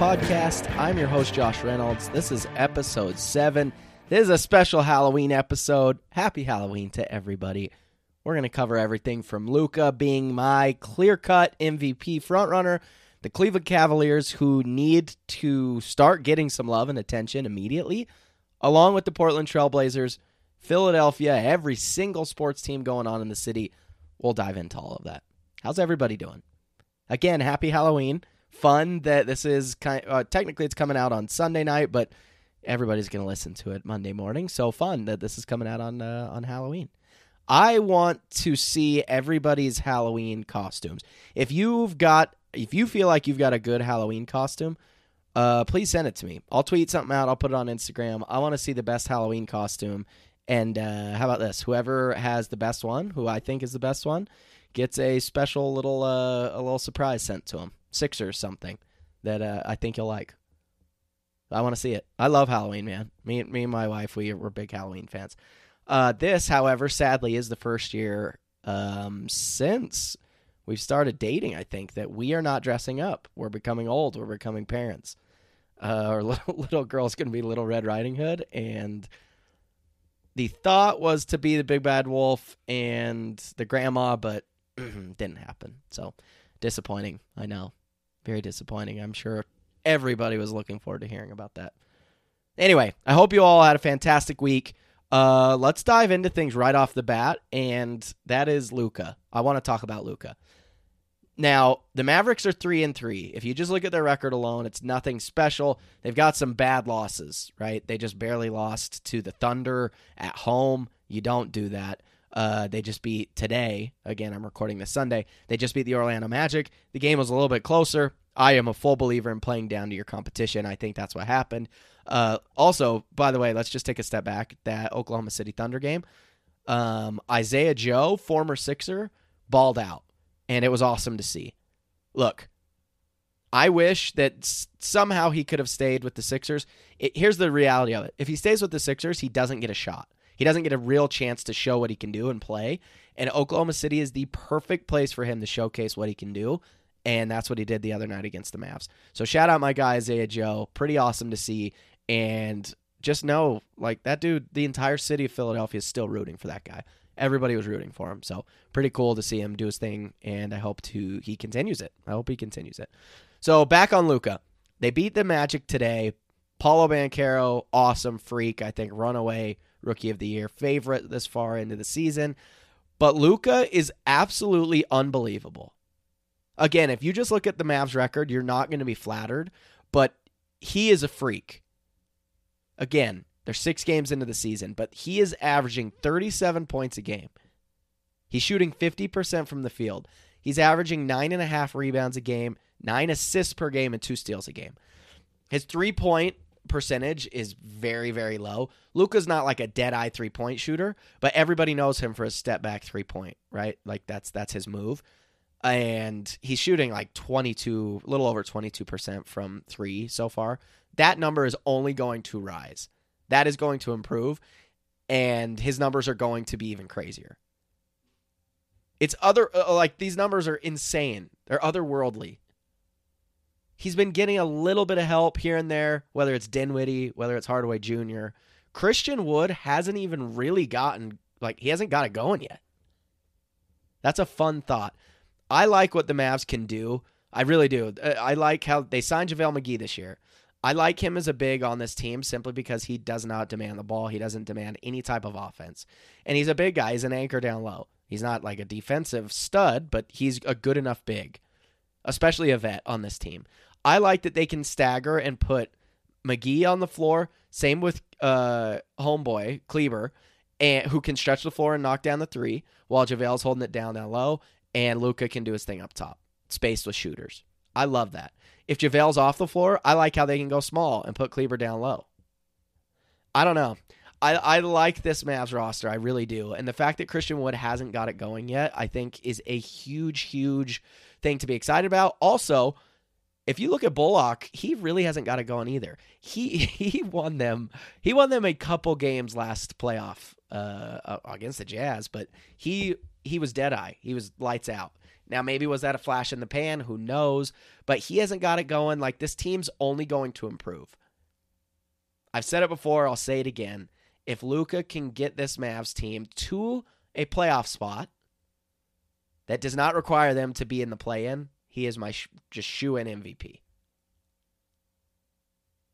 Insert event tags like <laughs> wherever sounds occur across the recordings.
Podcast. I'm your host, Josh Reynolds. This is episode seven. This is a special Halloween episode. Happy Halloween to everybody. We're going to cover everything from Luka being my clear cut MVP frontrunner, the Cleveland Cavaliers, who need to start getting some love and attention immediately, along with the Portland Trailblazers, Philadelphia, every single sports team going on in the city. We'll dive into all of that. How's everybody doing? Again, happy Halloween. Fun that this is kind uh, technically it's coming out on Sunday night, but everybody's going to listen to it Monday morning. So fun that this is coming out on uh, on Halloween. I want to see everybody's Halloween costumes. If you've got if you feel like you've got a good Halloween costume, uh, please send it to me. I'll tweet something out. I'll put it on Instagram. I want to see the best Halloween costume. And uh, how about this? Whoever has the best one, who I think is the best one, gets a special little uh, a little surprise sent to him, six or something that uh, I think you'll like. I want to see it. I love Halloween, man. Me, me and my wife, we we're big Halloween fans. Uh, this, however, sadly, is the first year um, since we've started dating. I think that we are not dressing up. We're becoming old. We're becoming parents. Uh, our <laughs> little, little girl's going to be Little Red Riding Hood, and the thought was to be the big bad wolf and the grandma, but <clears throat> didn't happen. So disappointing. I know. Very disappointing. I'm sure everybody was looking forward to hearing about that. Anyway, I hope you all had a fantastic week. Uh, let's dive into things right off the bat, and that is Luka. I want to talk about Luka. Now, the Mavericks are three and three. If you just look at their record alone, it's nothing special. They've got some bad losses, right? They just barely lost to the Thunder at home. You don't do that. Uh, they just beat today. Again, I'm recording this Sunday. They just beat the Orlando Magic. The game was a little bit closer. I am a full believer in playing down to your competition. I think that's what happened. Uh, also, by the way, let's just take a step back. That Oklahoma City Thunder game, um, Isaiah Joe, former Sixer, balled out, and it was awesome to see. Look, I wish that s- somehow he could have stayed with the Sixers. It, here's the reality of it: if he stays with the Sixers, he doesn't get a shot. He doesn't get a real chance to show what he can do and play. And Oklahoma City is the perfect place for him to showcase what he can do. And that's what he did the other night against the Mavs. So shout out my guy Isaiah Joe. Pretty awesome to see. And just know, like that dude, the entire city of Philadelphia is still rooting for that guy. Everybody was rooting for him. So pretty cool to see him do his thing. And I hope to he continues it. I hope he continues it. So back on Luka. They beat the Magic today. Paolo Banchero, awesome freak. I think runaway rookie of the year favorite this far into the season. But Luka is absolutely unbelievable. Again, if you just look at the Mavs record, you're not going to be flattered, but he is a freak. Again, they're six games into the season, but he is averaging 37 points a game. He's shooting 50% from the field. He's averaging nine and a half rebounds a game, nine assists per game, and two steals a game. His three point percentage is very, very low. Luka's not like a dead eye three point shooter, but everybody knows him for a step back three point, right? Like that's that's his move. And he's shooting like 22, a little over 22% from three so far. That number is only going to rise. That is going to improve. And his numbers are going to be even crazier. It's other, uh, like, these numbers are insane. They're otherworldly he's been getting a little bit of help here and there, whether it's Dinwiddie, whether it's Hardaway Jr. Christian Wood hasn't even really gotten like he hasn't got it going yet. That's a fun thought. I like what the Mavs can do. I really do. Uh, I like how they signed JaVale McGee this year. I like him as a big on this team simply because he does not demand the ball. He doesn't demand any type of offense. And he's a big guy. He's an anchor down low. He's not like a defensive stud, but he's a good enough big, especially a vet on this team. I like that they can stagger and put McGee on the floor. Same with uh, homeboy Kleber, and who can stretch the floor and knock down the three, while JaVale's holding it down down low, and Luka can do his thing up top, spaced with shooters. I love that. If JaVale's off the floor, I like how they can go small and put Kleber down low. I don't know. I, I like this Mavs roster. I really do. And the fact that Christian Wood hasn't got it going yet, I think, is a huge, huge thing to be excited about. Also, if you look at Bullock, he really hasn't got it going either. He <laughs> he won them. He won them a couple games last playoff uh, against the Jazz, but he he was dead eye. He was lights out. Now maybe was that a flash in the pan? Who knows? But he hasn't got it going. Like this team's only going to improve. I've said it before. I'll say it again. If Luka can get this Mavs team to a playoff spot that does not require them to be in the play-in, he is my sh- just shoe in MVP.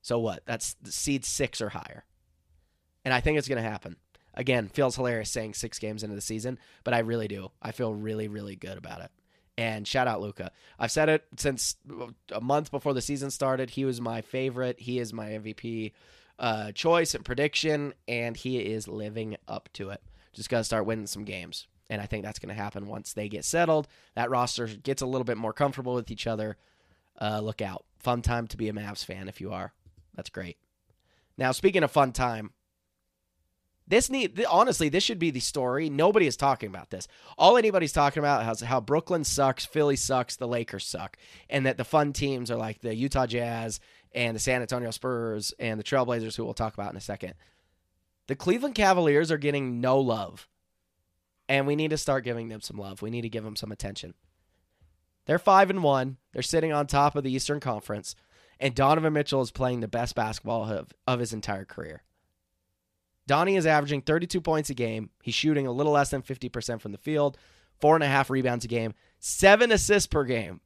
So what? That's seed six or higher. And I think it's going to happen. Again, feels hilarious saying six games into the season, but I really do. I feel really, really good about it. And shout out Luka. I've said it since a month before the season started. He was my favorite. He is my MVP uh, choice and prediction, and he is living up to it. Just got to start winning some games. And I think that's going to happen once they get settled. That roster gets a little bit more comfortable with each other. Uh, look out. Fun time to be a Mavs fan if you are. That's great. Now, speaking of fun time, this need honestly, this should be the story. Nobody is talking about this. All anybody's talking about is how Brooklyn sucks, Philly sucks, the Lakers suck, and that the fun teams are like the Utah Jazz and the San Antonio Spurs and the Trailblazers, who we'll talk about in a second. The Cleveland Cavaliers are getting no love and we need to start giving them some love. We need to give them some attention. They're five and one. They're sitting on top of the Eastern Conference, and Donovan Mitchell is playing the best basketball of, of his entire career. Donnie is averaging 32 points a game. He's shooting a little less than 50% from the field, four and a half rebounds a game, seven assists per game,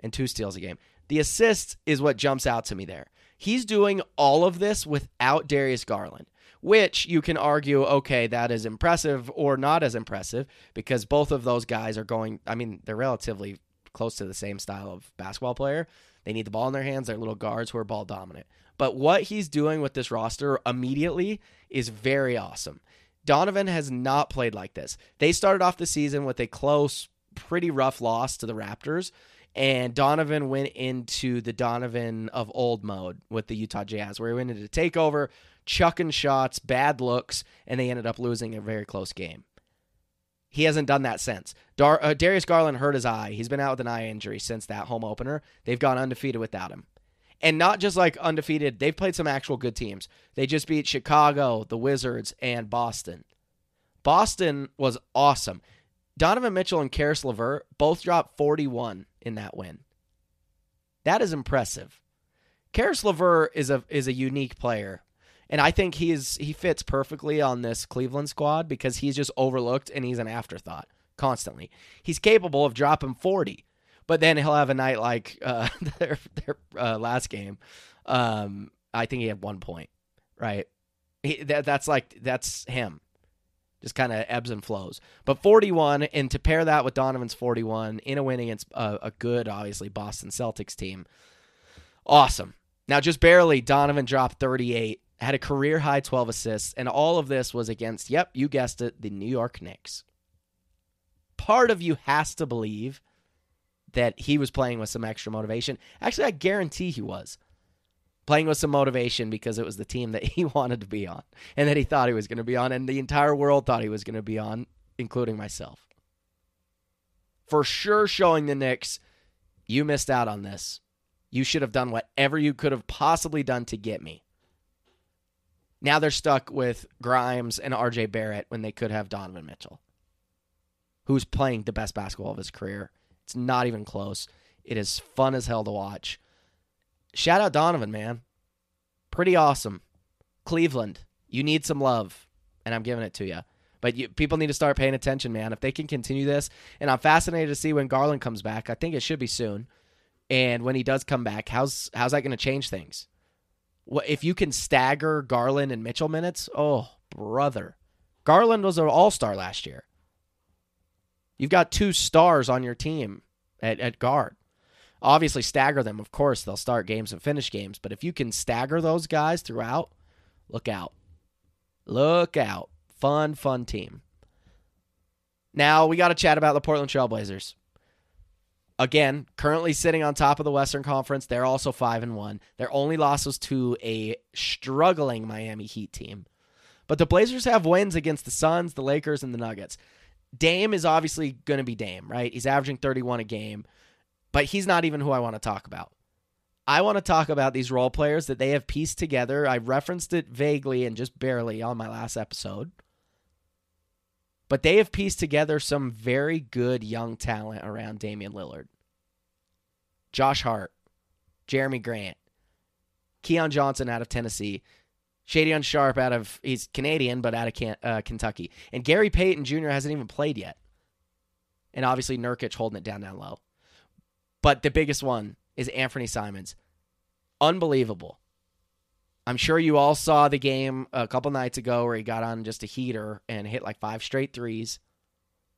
and two steals a game. The assists is what jumps out to me there. He's doing all of this without Darius Garland which you can argue, okay, that is impressive or not as impressive because both of those guys are going, I mean, they're relatively close to the same style of basketball player. They need the ball in their hands. They're little guards who are ball dominant. But what he's doing with this roster immediately is very awesome. Donovan has not played like this. They started off the season with a close, pretty rough loss to the Raptors. And Donovan went into the Donovan of old mode with the Utah Jazz, where he went into takeover, chucking shots, bad looks, and they ended up losing a very close game. He hasn't done that since. Dar- uh, Darius Garland hurt his eye. He's been out with an eye injury since that home opener. They've gone undefeated without him. And not just like undefeated, they've played some actual good teams. They just beat Chicago, the Wizards, and Boston. Boston was awesome. Donovan Mitchell and Caris LeVert both dropped 41 in that win. That is impressive. Caris LeVert is a is a unique player and I think he's he fits perfectly on this Cleveland squad because he's just overlooked and he's an afterthought constantly. He's capable of dropping 40, but then he'll have a night like uh, <laughs> their their uh, last game. Um, I think he had one point, right? He, that, that's like that's him. Just kind of ebbs and flows. But 41, and to pair that with Donovan's 41 in a win against a, a good, obviously, Boston Celtics team, awesome. Now, just barely, Donovan dropped 38 had a career high 12 assists, and all of this was against, yep, you guessed it, the New York Knicks. Part of you has to believe that he was playing with some extra motivation. Actually, I guarantee he was playing with some motivation because it was the team that <laughs> he wanted to be on and that he thought he was going to be on, and the entire world thought he was going to be on, including myself. For sure, showing the Knicks, you missed out on this. You should have done whatever you could have possibly done to get me. Now they're stuck with Grimes and RJ Barrett when they could have Donovan Mitchell, who's playing the best basketball of his career. It's not even close. It is fun as hell to watch. Shout out Donovan, man. Pretty awesome. Cleveland, you need some love, and I'm giving it to you. But you, people need to start paying attention, man. If they can continue this, and I'm fascinated to see when Garland comes back. I think it should be soon. And when he does come back, how's how's that going to change things? If you can stagger Garland and Mitchell minutes? Oh, brother. Garland was an all-star last year. You've got two stars on your team at, at guard. Obviously, stagger them. Of course, they'll start games and finish games. But if you can stagger those guys throughout, look out. Look out. Fun, fun team. Now, we got to chat about the Portland Trailblazers. Again, currently sitting on top of the Western Conference. They're also 5 and 1. Their only loss was to a struggling Miami Heat team. But the Blazers have wins against the Suns, the Lakers, and the Nuggets. Dame is obviously going to be Dame, right? He's averaging 31 a game, but he's not even who I want to talk about. I want to talk about these role players that they have pieced together. I referenced it vaguely and just barely on my last episode. But they have pieced together some very good young talent around Damian Lillard. Josh Hart, Jerami Grant, Keon Johnson out of Tennessee, Shaedon Sharpe out of he's Canadian but out of uh, Kentucky, and Gary Payton Jr. hasn't even played yet, and obviously Nurkic holding it down down low. But the biggest one is Anthony Simons, unbelievable. I'm sure you all saw the game a couple nights ago where he got on just a heater and hit like five straight threes.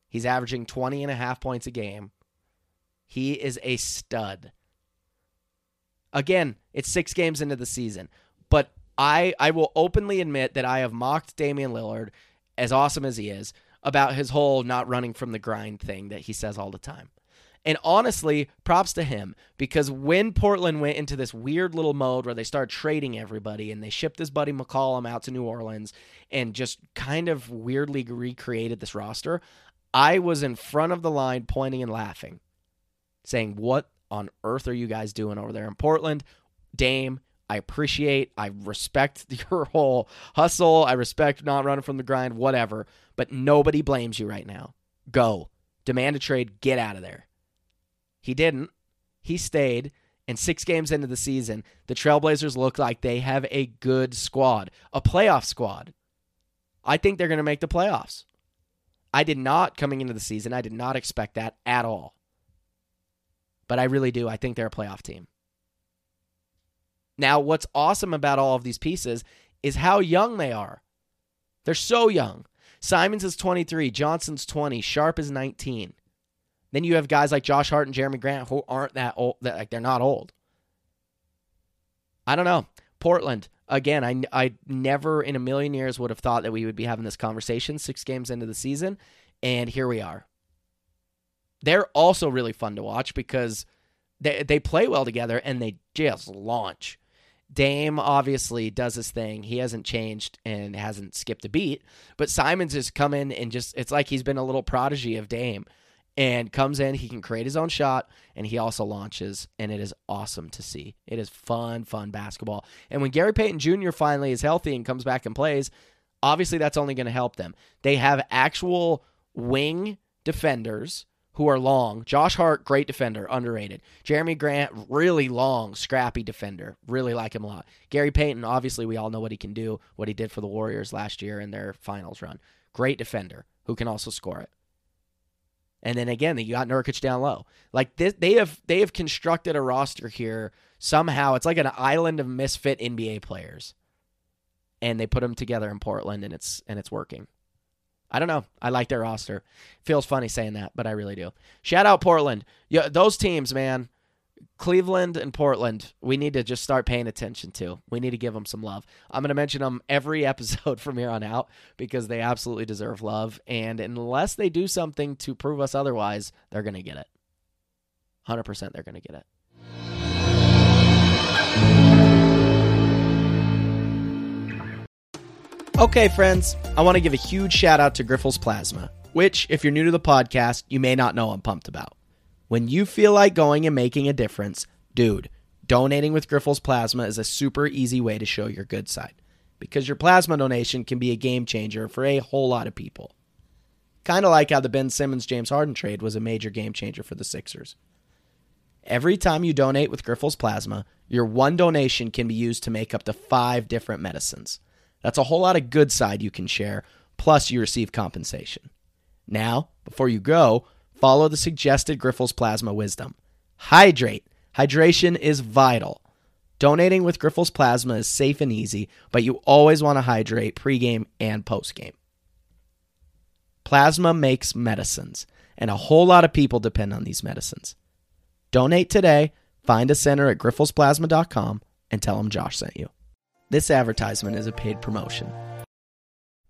He's averaging 20 and a half points a game. He is a stud. Again, it's six games into the season, but I I will openly admit that I have mocked Damian Lillard, as awesome as he is, about his whole not running from the grind thing that he says all the time. And honestly, props to him because when Portland went into this weird little mode where they started trading everybody and they shipped his buddy McCollum out to New Orleans and just kind of weirdly recreated this roster, I was in front of the line pointing and laughing, saying, What on earth are you guys doing over there in Portland? Dame, I appreciate, I respect <laughs> your whole hustle. I respect not running from the grind, whatever. But nobody blames you right now. Go. Demand a trade. Get out of there. He didn't. He stayed. And six games into the season, the Trailblazers look like they have a good squad, a playoff squad. I think they're going to make the playoffs. I did not, coming into the season, I did not expect that at all. But I really do. I think they're a playoff team. Now, what's awesome about all of these pieces is how young they are. They're so young. Simons is 23, Johnson's 20, Sharpe is 19. Then you have guys like Josh Hart and Jerami Grant who aren't that old, that like they're not old. I don't know. Portland, again, I, I never in a million years would have thought that we would be having this conversation six games into the season, and here we are. They're also really fun to watch because they, they play well together and they just launch. Dame obviously does his thing. He hasn't changed and hasn't skipped a beat. But Simons has come in and just, it's like he's been a little prodigy of Dame and comes in. He can create his own shot and he also launches. And it is awesome to see. It is fun, fun basketball. And when Gary Payton Jr. finally is healthy and comes back and plays, obviously that's only going to help them. They have actual wing defenders who are long. Josh Hart, great defender, underrated. Jerami Grant, really long, scrappy defender. Really like him a lot. Gary Payton, obviously, we all know what he can do, what he did for the Warriors last year in their finals run. Great defender who can also score it. And then again, you got Nurkic down low. Like this, they have they have constructed a roster here somehow. It's like an island of misfit NBA players, and they put them together in Portland, and it's and it's working. I don't know. I like their roster. Feels funny saying that, but I really do. Shout out Portland. Yeah, those teams, man. Cleveland and Portland, we need to just start paying attention to. We need to give them some love. I'm going to mention them every <laughs> episode from here on out because they absolutely deserve love. And unless they do something to prove us otherwise, they're going to get it. 100% they're going to get it. Okay, friends, I want to give a huge shout out to Grifols Plasma, which, if you're new to the podcast, you may not know I'm pumped about. When you feel like going and making a difference, dude, donating with Grifols Plasma is a super easy way to show your good side because your plasma donation can be a game changer for a whole lot of people. Kind of like how the Ben Simmons James Harden trade was a major game changer for the Sixers. Every time you donate with Grifols Plasma, your one donation can be used to make up to five different medicines. That's a whole lot of good side you can share. plus you receive compensation. Now, before you go, follow the suggested Grifols Plasma wisdom. Hydrate. Hydration is vital. Donating with Grifols Plasma is safe and easy, but you always want to hydrate pregame and postgame. Plasma makes medicines, and a whole lot of people depend on these medicines. Donate today, find a center at grifolsplasma.com, and tell them Josh sent you. This advertisement is a paid promotion.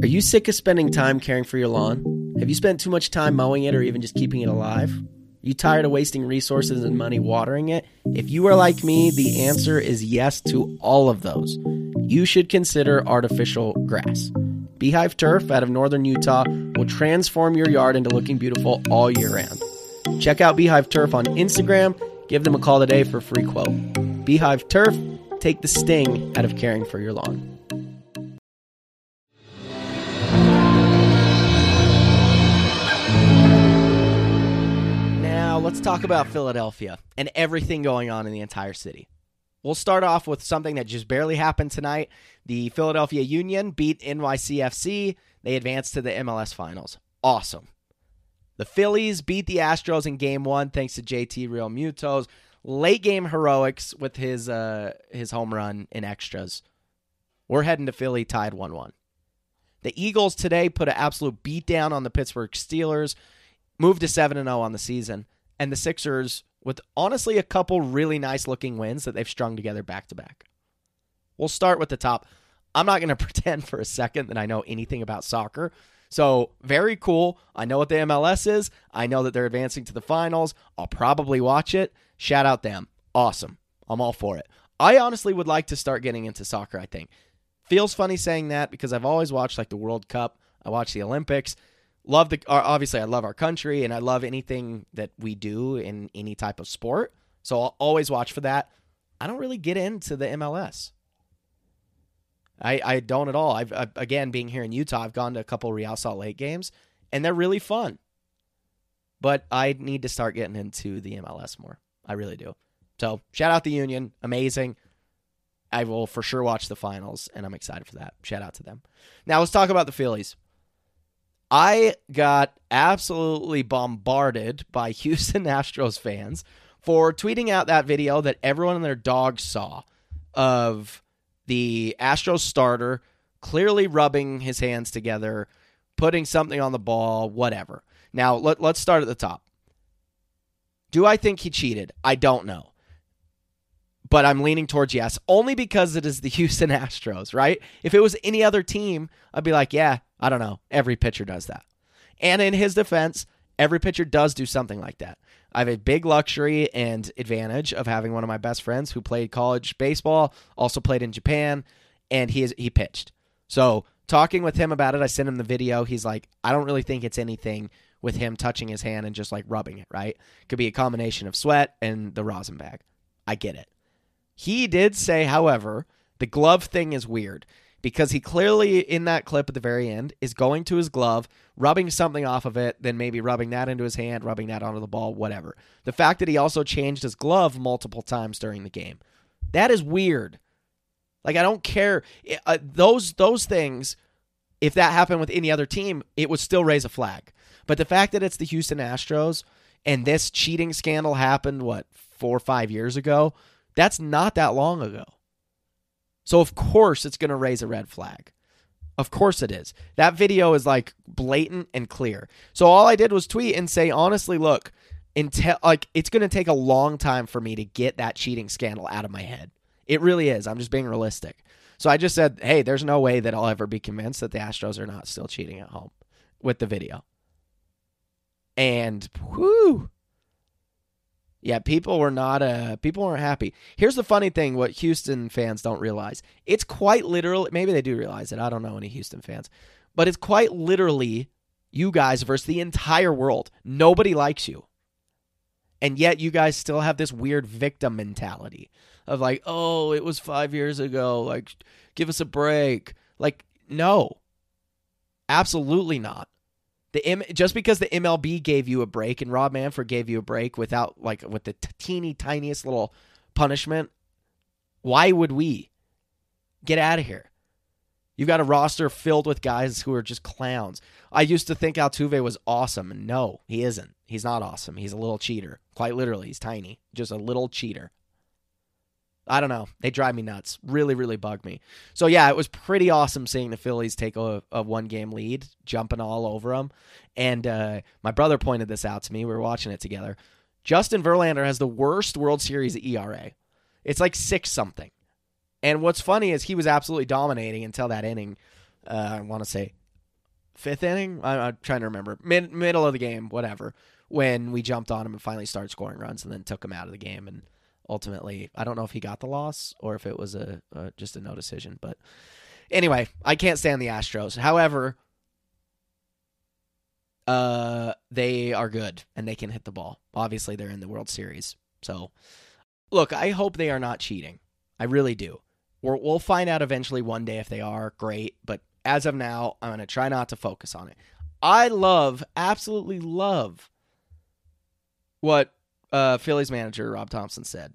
Are you sick of spending mm-hmm. time caring for your lawn? Have you spent too much time mowing it or even just keeping it alive? Are you tired of wasting resources and money watering it? If you are like me, the answer is yes to all of those. You should consider artificial grass. Beehive Turf out of northern Utah will transform your yard into looking beautiful all year round. Check out Beehive Turf on Instagram. Give them a call today for a free quote. Beehive Turf, take the sting out of caring for your lawn. Let's talk about Philadelphia and everything going on in the entire city. We'll start off with something that just barely happened tonight. The Philadelphia Union beat NYCFC. They advanced to the MLS Finals. Awesome. The Phillies beat the Astros in game one thanks to JT Realmuto's late game heroics with his uh, his home run in extras. We're heading to Philly tied 1 1. The Eagles today put an absolute beatdown on the Pittsburgh Steelers, moved to 7 0 on the season, and the Sixers, with honestly a couple really nice looking wins that they've strung together back to back. We'll start with the top. I'm not going <laughs> to pretend for a second that I know anything about soccer. So, very cool. I know what the MLS is. I know that they're advancing to the finals. I'll probably watch it. Shout out them. Awesome. I'm all for it. I honestly would like to start getting into soccer, I think. Feels funny saying that because I've always watched like the World Cup. I watch the Olympics. Love the obviously I love our country and I love anything that we do in any type of sport. So I'll always watch for that. I don't really get into the MLS. I, I don't at all. I've I, again being here in Utah, I've gone to a couple Real Salt Lake games, and they're really fun. But I need to start getting into the MLS more. I really do. So shout out the Union, amazing. I will for sure watch the finals, and I'm excited for that. Shout out to them. Now let's talk about the Phillies. I got absolutely bombarded by <laughs> Houston Astros fans for tweeting out that video that everyone and their dog saw of the Astros starter clearly rubbing his hands together, putting something on the ball, whatever. Now, let, let's start at the top. Do I think he cheated? I don't know. But I'm leaning towards yes, only because it is the <laughs> Houston Astros, right? If it was any other team, I'd be like, yeah, I don't know. Every pitcher does that. And in his defense, every pitcher does do something like that. I have a big luxury and advantage of having one of my best friends who played college baseball, also played in Japan, and he is, he pitched. So talking with him about it, I sent him the video. He's like, I don't really think it's anything with him touching his hand and just like rubbing it, right? Could be a combination of sweat and the rosin bag. I get it. He did say, however, the glove thing is weird because he clearly in that clip at the very end is going to his glove, rubbing something off of it, then maybe rubbing that into his hand, rubbing that onto the ball, whatever. The fact that he also changed his glove multiple times during the game, that is weird. Like I don't care uh, those those things. If that happened with any other team, it would still raise a flag. But the fact that it's the Houston Astros and this cheating scandal happened what four or five years ago, that's not that long ago. So of course it's going to raise a red flag. Of course it is. That video is like blatant and clear. So all I did was tweet and say, honestly, look, until like it's going to take a long time for me to get that cheating scandal out of my head. It really is. I'm just being realistic. So I just said, hey, there's no way that I'll ever be convinced that the Astros are not still cheating at home with the video. And whoo. Yeah, people were not uh people weren't happy. Here's the funny thing what Houston fans don't realize. It's quite literally maybe they do realize it. I don't know any Houston fans. But it's quite literally you guys versus the entire world. Nobody likes you. And yet you guys still have this weird victim mentality of like, "Oh, it was 5 years ago. Like give us a break." Like no. Absolutely not. The M- just because the MLB gave you a break and Rob Manfred gave you a break without like with the t- teeny tiniest little punishment, why would we? Get out of here. You've got a roster filled with guys who are just clowns. I used to think Altuve was awesome, and no, he isn't. He's not awesome. He's a little cheater. Quite literally, he's tiny. Just a little cheater. I don't know. They drive me nuts. Really, really bug me. So yeah, it was pretty awesome seeing the Phillies take a, a one game lead, jumping all over them. And uh, my brother pointed this out to me. We were watching it together. Justin Verlander has the worst World Series ERA. It's like six something. And what's funny is he was absolutely dominating until that inning. Uh, I want to say fifth inning. I, am trying to remember. Mid, middle of the game, whatever. When we jumped on him and finally started scoring runs, and then took him out of the game and ultimately. I don't know if he got the loss or if it was a, just a no decision. But anyway, I can't stand the Astros. However, uh, they are good and they can hit the ball. Obviously, they're in the World Series. So, look, I hope they are not cheating. I really do. we we'll find out eventually one day if they are. Great. But as of now, I'm going to try not to focus on it. I love, absolutely love what uh, Phillies manager Rob Thomson said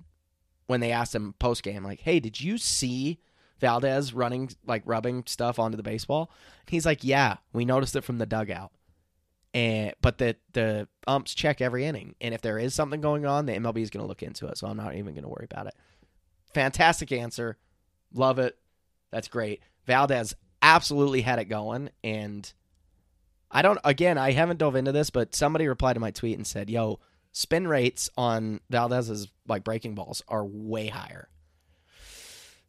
when they asked him post game, like, "Hey, did you see Valdez running like rubbing stuff onto the baseball?" He's like, "Yeah, we noticed it from the dugout." And but the the umps check every inning, and if there is something going on, the MLB is going to look into it. So I'm not even going to worry about it. Fantastic answer, love it. That's great. Valdez absolutely had it going, and I don't. Again, I haven't dove into this, but somebody replied to my tweet and said, "Yo, spin rates on Valdez's like breaking balls are way higher.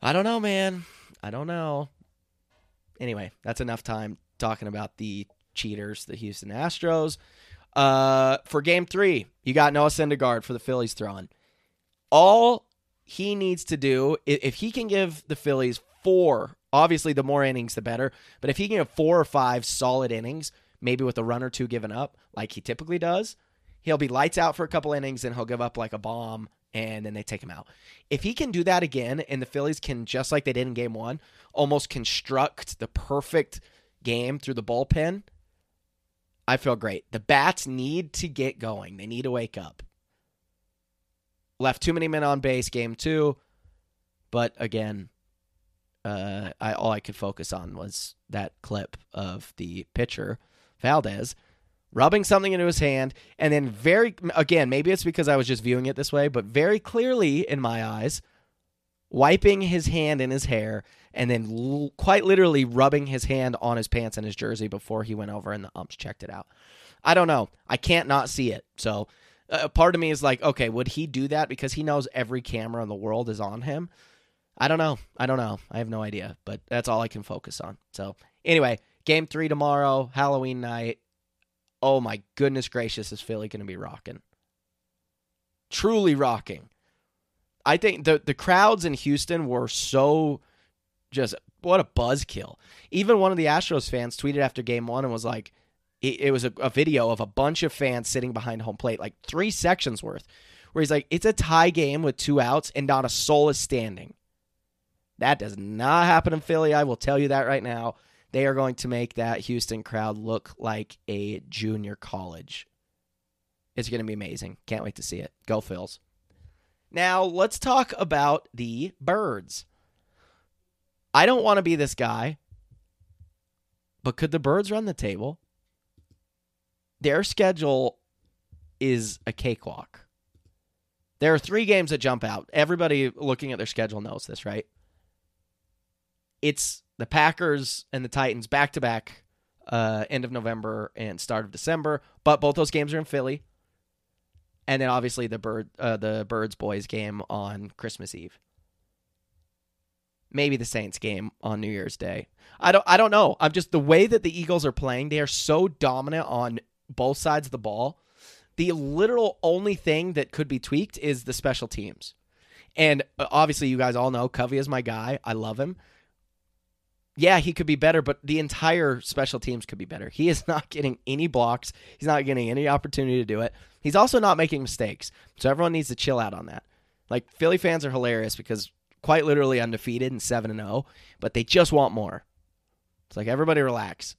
I don't know, man. I don't know. Anyway, that's enough time talking about the cheaters, the Houston Astros. Uh, for game three, you got Noah Syndergaard for the Phillies throwing. All he needs to do, if he can give the Phillies four, obviously the more innings, the better, but if he can have four or five solid innings, maybe with a run or two given up, like he typically does, he'll be lights out for a couple innings and he'll give up like a bomb and then they take him out. If he can do that again and the Phillies can just like they did in game 1, almost construct the perfect game through the bullpen, I feel great. The bats need to get going. They need to wake up. Left too many men on base game 2, but again, uh, I all I could focus on was that clip of the pitcher Valdez rubbing something into his hand, and then very again, maybe it's because I was just viewing it this way, but very clearly in my eyes, wiping his hand in his hair, and then l- quite literally rubbing his hand on his pants and his jersey before he went over and the umps checked it out. I don't know. I can't not see it. So uh, part of me is like, okay, would he do that because he knows every camera in the world is on him? I don't know. I don't know. I have no idea, but that's all I can focus on. So, anyway, game three tomorrow, Halloween night oh my goodness gracious, is Philly going to be rocking? Truly rocking. I think the the crowds in Houston were so just what a buzzkill. Even one of the Astros fans tweeted after game one and was like, it, it was a, a, video of a bunch of fans sitting behind home plate, like three sections worth, where he's like, it's a tie game with two outs and not a soul is standing. That does not happen in Philly. I will tell you that right now. They are going to make that Houston crowd look like a junior college. It's going to be amazing. Can't wait to see it. Go Phils. Now, let's talk about the birds. I don't want to be this guy, but could the birds run the table? Their schedule is a cakewalk. There are three games that jump out. Everybody looking at their schedule knows this, right? It's the Packers and the Titans back to back, end of November and start of December. But both those games are in Philly, and then obviously the bird, uh, the Birds boys game on Christmas Eve. Maybe the Saints game on New Year's Day. I don't. I don't know. I'm just the way that the Eagles are playing. They are so dominant on both sides of the ball. The literal only thing that could be tweaked is the special teams. And uh, obviously, you guys all know Covey is my guy. I love him. Yeah, he could be better, but the entire special teams could be better. He is <laughs> not getting any blocks. He's not getting any opportunity to do it. He's also not making mistakes. So everyone needs to chill out on that. Like Philly fans are hilarious because quite literally undefeated and 7 and 0, but they just want more. It's like everybody relax.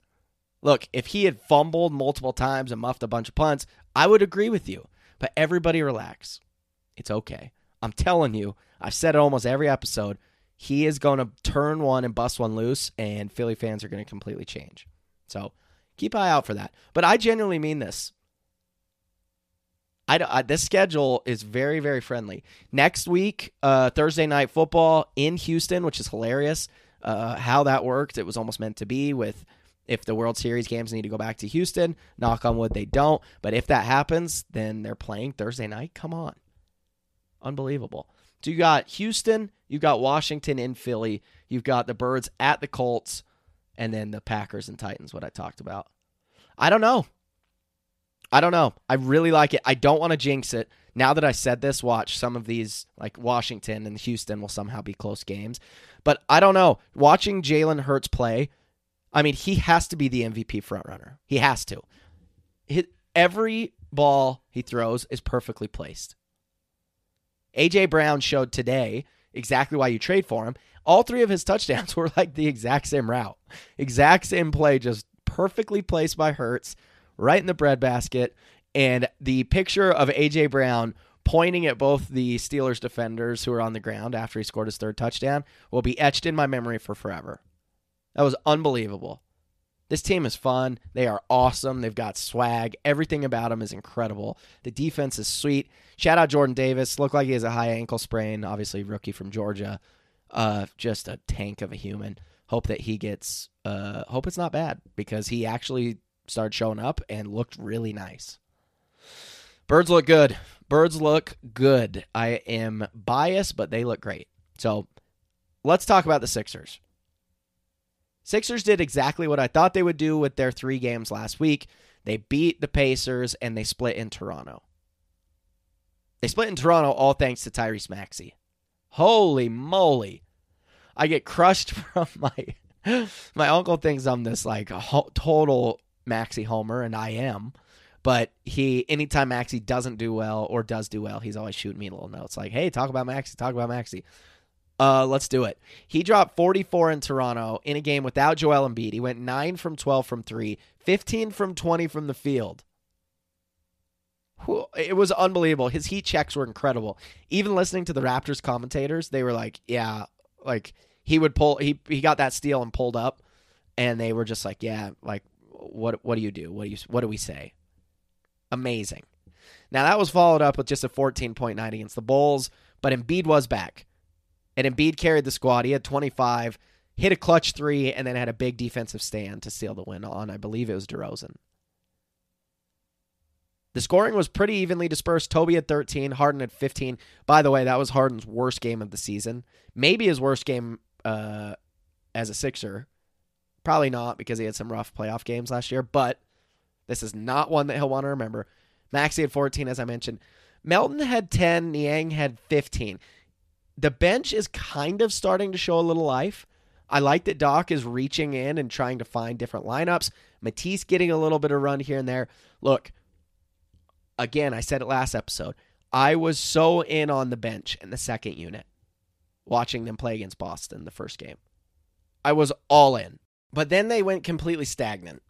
Look, if he had fumbled multiple times and muffed a bunch of punts, I would agree with you. But everybody relax. It's okay. I'm telling you, I've said it almost every episode. He is going to turn one and bust one loose, and Philly fans are going to completely change. So keep eye out for that. But I genuinely mean this. I, I, this schedule is very very friendly. Next week, uh, Thursday night football in Houston, which is hilarious. Uh, how that worked, it was almost meant to be with if the World Series games need to go back to Houston. Knock on wood, they don't. But if that happens, then they're playing Thursday night. Come on, unbelievable. So you got Houston, you've got Washington in Philly, you've got the Birds at the Colts, and then the Packers and Titans. What I talked about. I don't know. I don't know. I really like it. I don't want to jinx it. Now that I said this, watch some of these, like Washington and Houston, will somehow be close games. But I don't know. Watching Jalen Hurts play, I mean, he has to be the MVP frontrunner. He has to. Every ball he throws is perfectly placed. AJ Brown showed today exactly why you trade for him. All three of his touchdowns <laughs> were like the exact same route, exact same play, just perfectly placed by Hurts, right in the breadbasket. And the picture of A.J. Brown pointing at both the Steelers defenders who were on the ground after he scored his third touchdown will be etched in my memory for forever. That was unbelievable. This team is fun. They are awesome. They've got swag. Everything about them is incredible. The defense is sweet. Shout out Jordan Davis. Looked like he has a high ankle sprain. Obviously, rookie from Georgia. Uh, just a tank of a human. Hope that he gets. Uh, hope it's not bad because he actually started showing up and looked really nice. Birds look good. Birds look good. I am biased, but they look great. So let's talk about the Sixers. Sixers did exactly what I thought they would do with their three games last week. They beat the Pacers and they split in Toronto. They split in Toronto all thanks to Tyrese Maxey. Holy moly. I get crushed <laughs> from my my uncle thinks I'm this like total Maxey Homer, and I am. But he, anytime Maxey doesn't do well or does do well, he's always shooting me little notes like, "Hey, talk about Maxey, talk about Maxey." Uh, let's do it. He dropped 44 in Toronto in a game without Joel Embiid. He went 9 from 12 from 3, 15 from 20 from the field. It was unbelievable. His heat checks were incredible. Even listening to the Raptors commentators, they were like, "Yeah, like he would pull he he got that steal and pulled up." And they were just like, "Yeah, like what what do you do? What do you what do we say? Amazing. Now that was followed up with just a 14 point night against the Bulls, but Embiid was back. And Embiid carried the squad. He had 25, hit a clutch three, and then had a big defensive stand to seal the win on, I believe it was DeRozan. The scoring was pretty evenly dispersed. Tobi at 13, Harden at 15. By the way, that was Harden's worst game of the season. Maybe his worst game uh, as a Sixer. Probably not because he had some rough playoff games last year, but this is not one that he'll want to remember. Maxey had 14, as I mentioned. Melton had 10, Niang had 15. The bench is kind of starting to show a little life. I like that Doc is reaching in and trying to find different lineups. Matisse getting a little bit of run here and there. Look, again, I said it last episode. I was so in on the bench in the second unit watching them play against Boston the first game. I was all in. But then they went completely stagnant.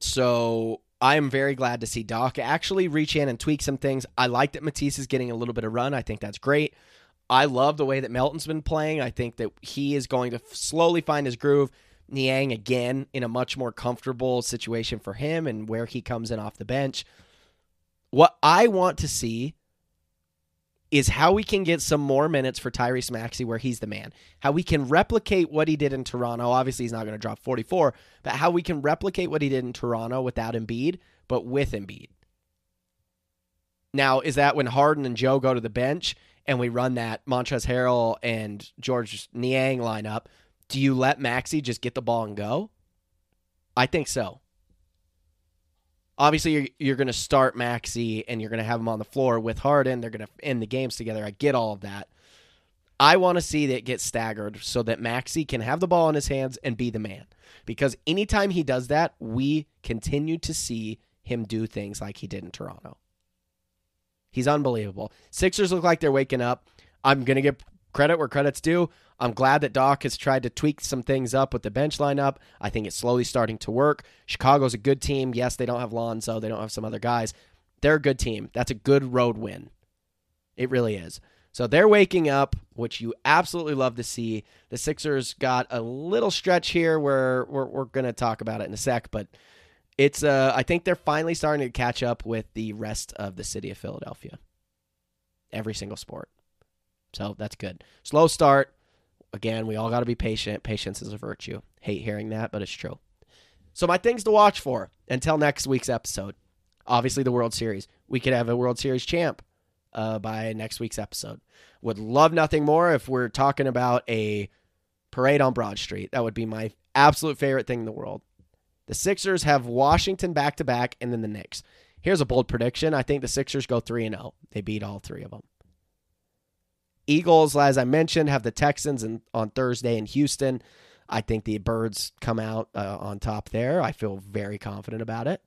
So I am very glad to see Doc actually reach in and tweak some things. I like that Matisse is getting a little bit of run. I think that's great. I love the way that Melton's been playing. I think that he is going to slowly find his groove. Niang again in a much more comfortable situation for him and where he comes in off the bench. What I want to see is how we can get some more minutes for Tyrese Maxey where he's the man. How we can replicate what he did in Toronto. Obviously, he's not going to drop 44, but how we can replicate what he did in Toronto without Embiid, but with Embiid. Now, is that when Harden and Joe go to the bench and we run that Montrezl Harrell and Georges Niang lineup? Do you let Maxey just get the ball and go? I think so obviously you're, you're going to start Maxey and you're going to have him on the floor with Harden. They're going to end the games together. I get all of that. I want to see that get staggered so that Maxey can have the ball in his hands and be the man. Because anytime he does that, we continue to see him do things like he did in Toronto. He's unbelievable. Sixers look like they're waking up. I'm going to give credit where credit's due. I'm glad that Doc has tried to tweak some things up with the bench lineup. I think it's slowly starting to work. Chicago's a good team. Yes, they don't have Lonzo, they don't have some other guys. They're a good team. That's a good road win. It really is. So they're waking up, which you absolutely love to see. The Sixers got a little stretch here where we're, we're going to talk about it in a sec, but it's uh, I think they're finally starting to catch up with the rest of the city of Philadelphia. Every single sport. So that's good. Slow start. Again, we all got to be patient. Patience is a virtue. Hate hearing that, but it's true. So, my things to watch for until next week's episode. Obviously, the World Series. We could have a World Series champ uh, by next week's episode. Would love nothing more if we're talking about a parade on Broad Street. That would be my absolute favorite thing in the world. The Sixers have Washington back to back and then the Knicks. Here's a bold prediction. I think the Sixers go 3 and 0. They beat all three of them. Eagles, as I mentioned, have the Texans in, on Thursday in Houston. I think the Birds come out uh, on top there. I feel very confident about it.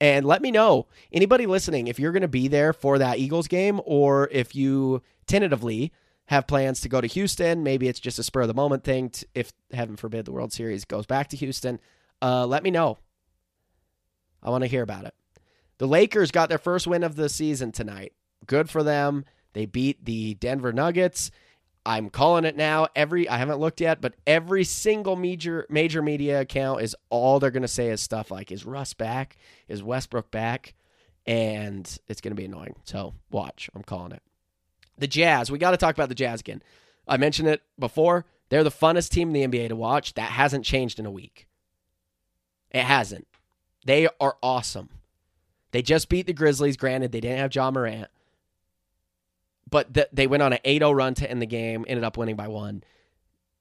And let me know, anybody listening, if you're going to be there for that Eagles game or if you tentatively have plans to go to Houston. Maybe it's just a spur of the moment thing. To, if, heaven forbid, the World Series goes back to Houston, uh, let me know. I want to hear about it. The Lakers got their first win of the season tonight. Good for them. They beat the Denver Nuggets. I'm calling it now. Every I haven't looked yet, but every single major major media account is all they're going to say is stuff like is Russ back? Is Westbrook back? And it's going to be annoying. So, watch. I'm calling it. The Jazz, we got to talk about the Jazz again. I mentioned it before. They're the funnest team in the NBA to watch. That hasn't changed in a week. It hasn't. They are awesome. They just beat the Grizzlies. Granted, they didn't have Ja Morant but th- they went on an 8-0 run to end the game, ended up winning by one.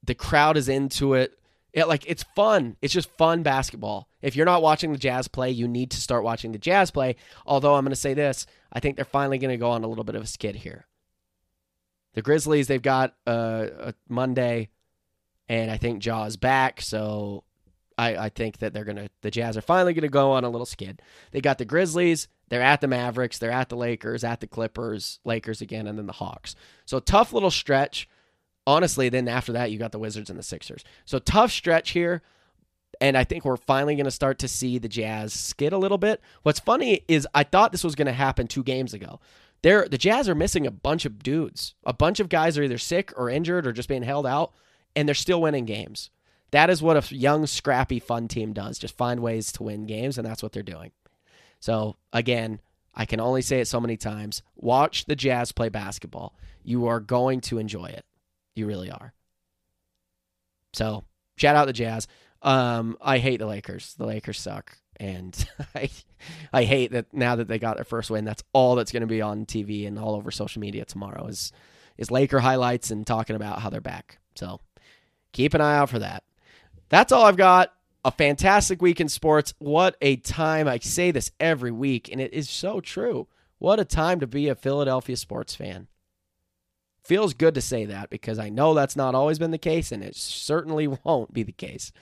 The crowd is into it. It like it's fun. It's just fun basketball. If you're not watching the Jazz play, you need to start watching the Jazz play. Although I'm going to say this, I think they're finally going to go on a little bit of a skid here. The Grizzlies, they've got uh, a Monday, and I think Ja's back, so I, I think that they're gonna the Jazz are finally gonna go on a little skid. They got the Grizzlies, they're at the Mavericks, they're at the Lakers, at the Clippers, Lakers again, and then the Hawks. So tough little stretch. Honestly, then after that, you got the Wizards and the Sixers. So tough stretch here. And I think we're finally going to start to see the Jazz skid a little bit. What's funny is I thought this was going to happen two games ago. They're, the Jazz are missing a bunch of dudes. A bunch of guys are either sick or injured or just being held out, and they're still winning games. That is what a young, scrappy, fun team does. Just find ways to win games, and that's what they're doing. So, again, I can only say it so many times. Watch the Jazz play basketball. You are going to enjoy it. You really are. So, shout out the Jazz. Um, I hate the Lakers. The Lakers suck. And <laughs> I, I hate that now that they got their first win, that's all that's going to be on TV and all over social media tomorrow is is Laker highlights and talking about how they're back. So keep an eye out for that. That's all I've got a fantastic week in sports. What a time. I say this every week, and it is so true. What a time to be a Philadelphia sports fan. Feels good to say that because I know that's not always been the case, and it certainly <laughs> won't be the case.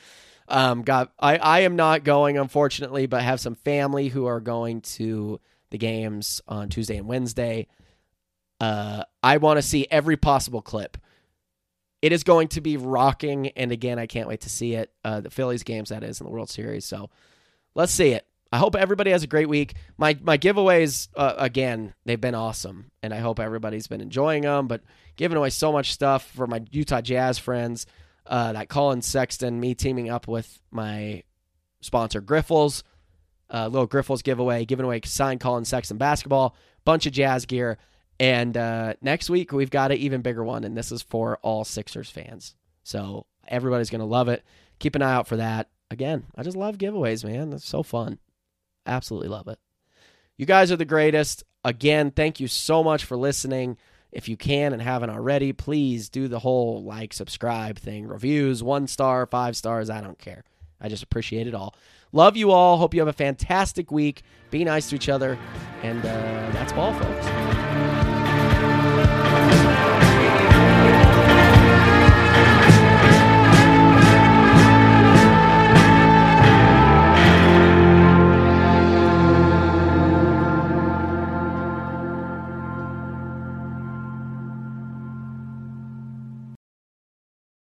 Um, got I, I am not going, unfortunately, but have some family who are going to the games on Tuesday and Wednesday. Uh, I want to see every possible clip it is going to be rocking. And again, I can't wait to see it. Uh, the Phillies games, that is, in the World Series. So let's see it. I hope everybody has a great week. My my giveaways, uh, again, they've been awesome, and I hope everybody's been enjoying them. But giving away so much stuff for my Utah Jazz friends, uh, that Collin Sexton, me teaming up with my sponsor Griffles, uh, little Griffles giveaway, giving away signed Collin Sexton basketball, bunch of Jazz gear, And uh, next week, we've got an even bigger one, and this is for all Sixers fans. So everybody's going to love it. Keep an eye out for that. Again, I just love giveaways, man. It's so fun. Absolutely love it. You guys are the greatest. Again, thank you so much for listening. If you can and haven't already, please do the whole like, subscribe thing. Reviews, one star, five stars, I don't care. I just appreciate it all. Love you all. Hope you have a fantastic week. Be nice to each other. And uh, that's ball, folks. Thank you.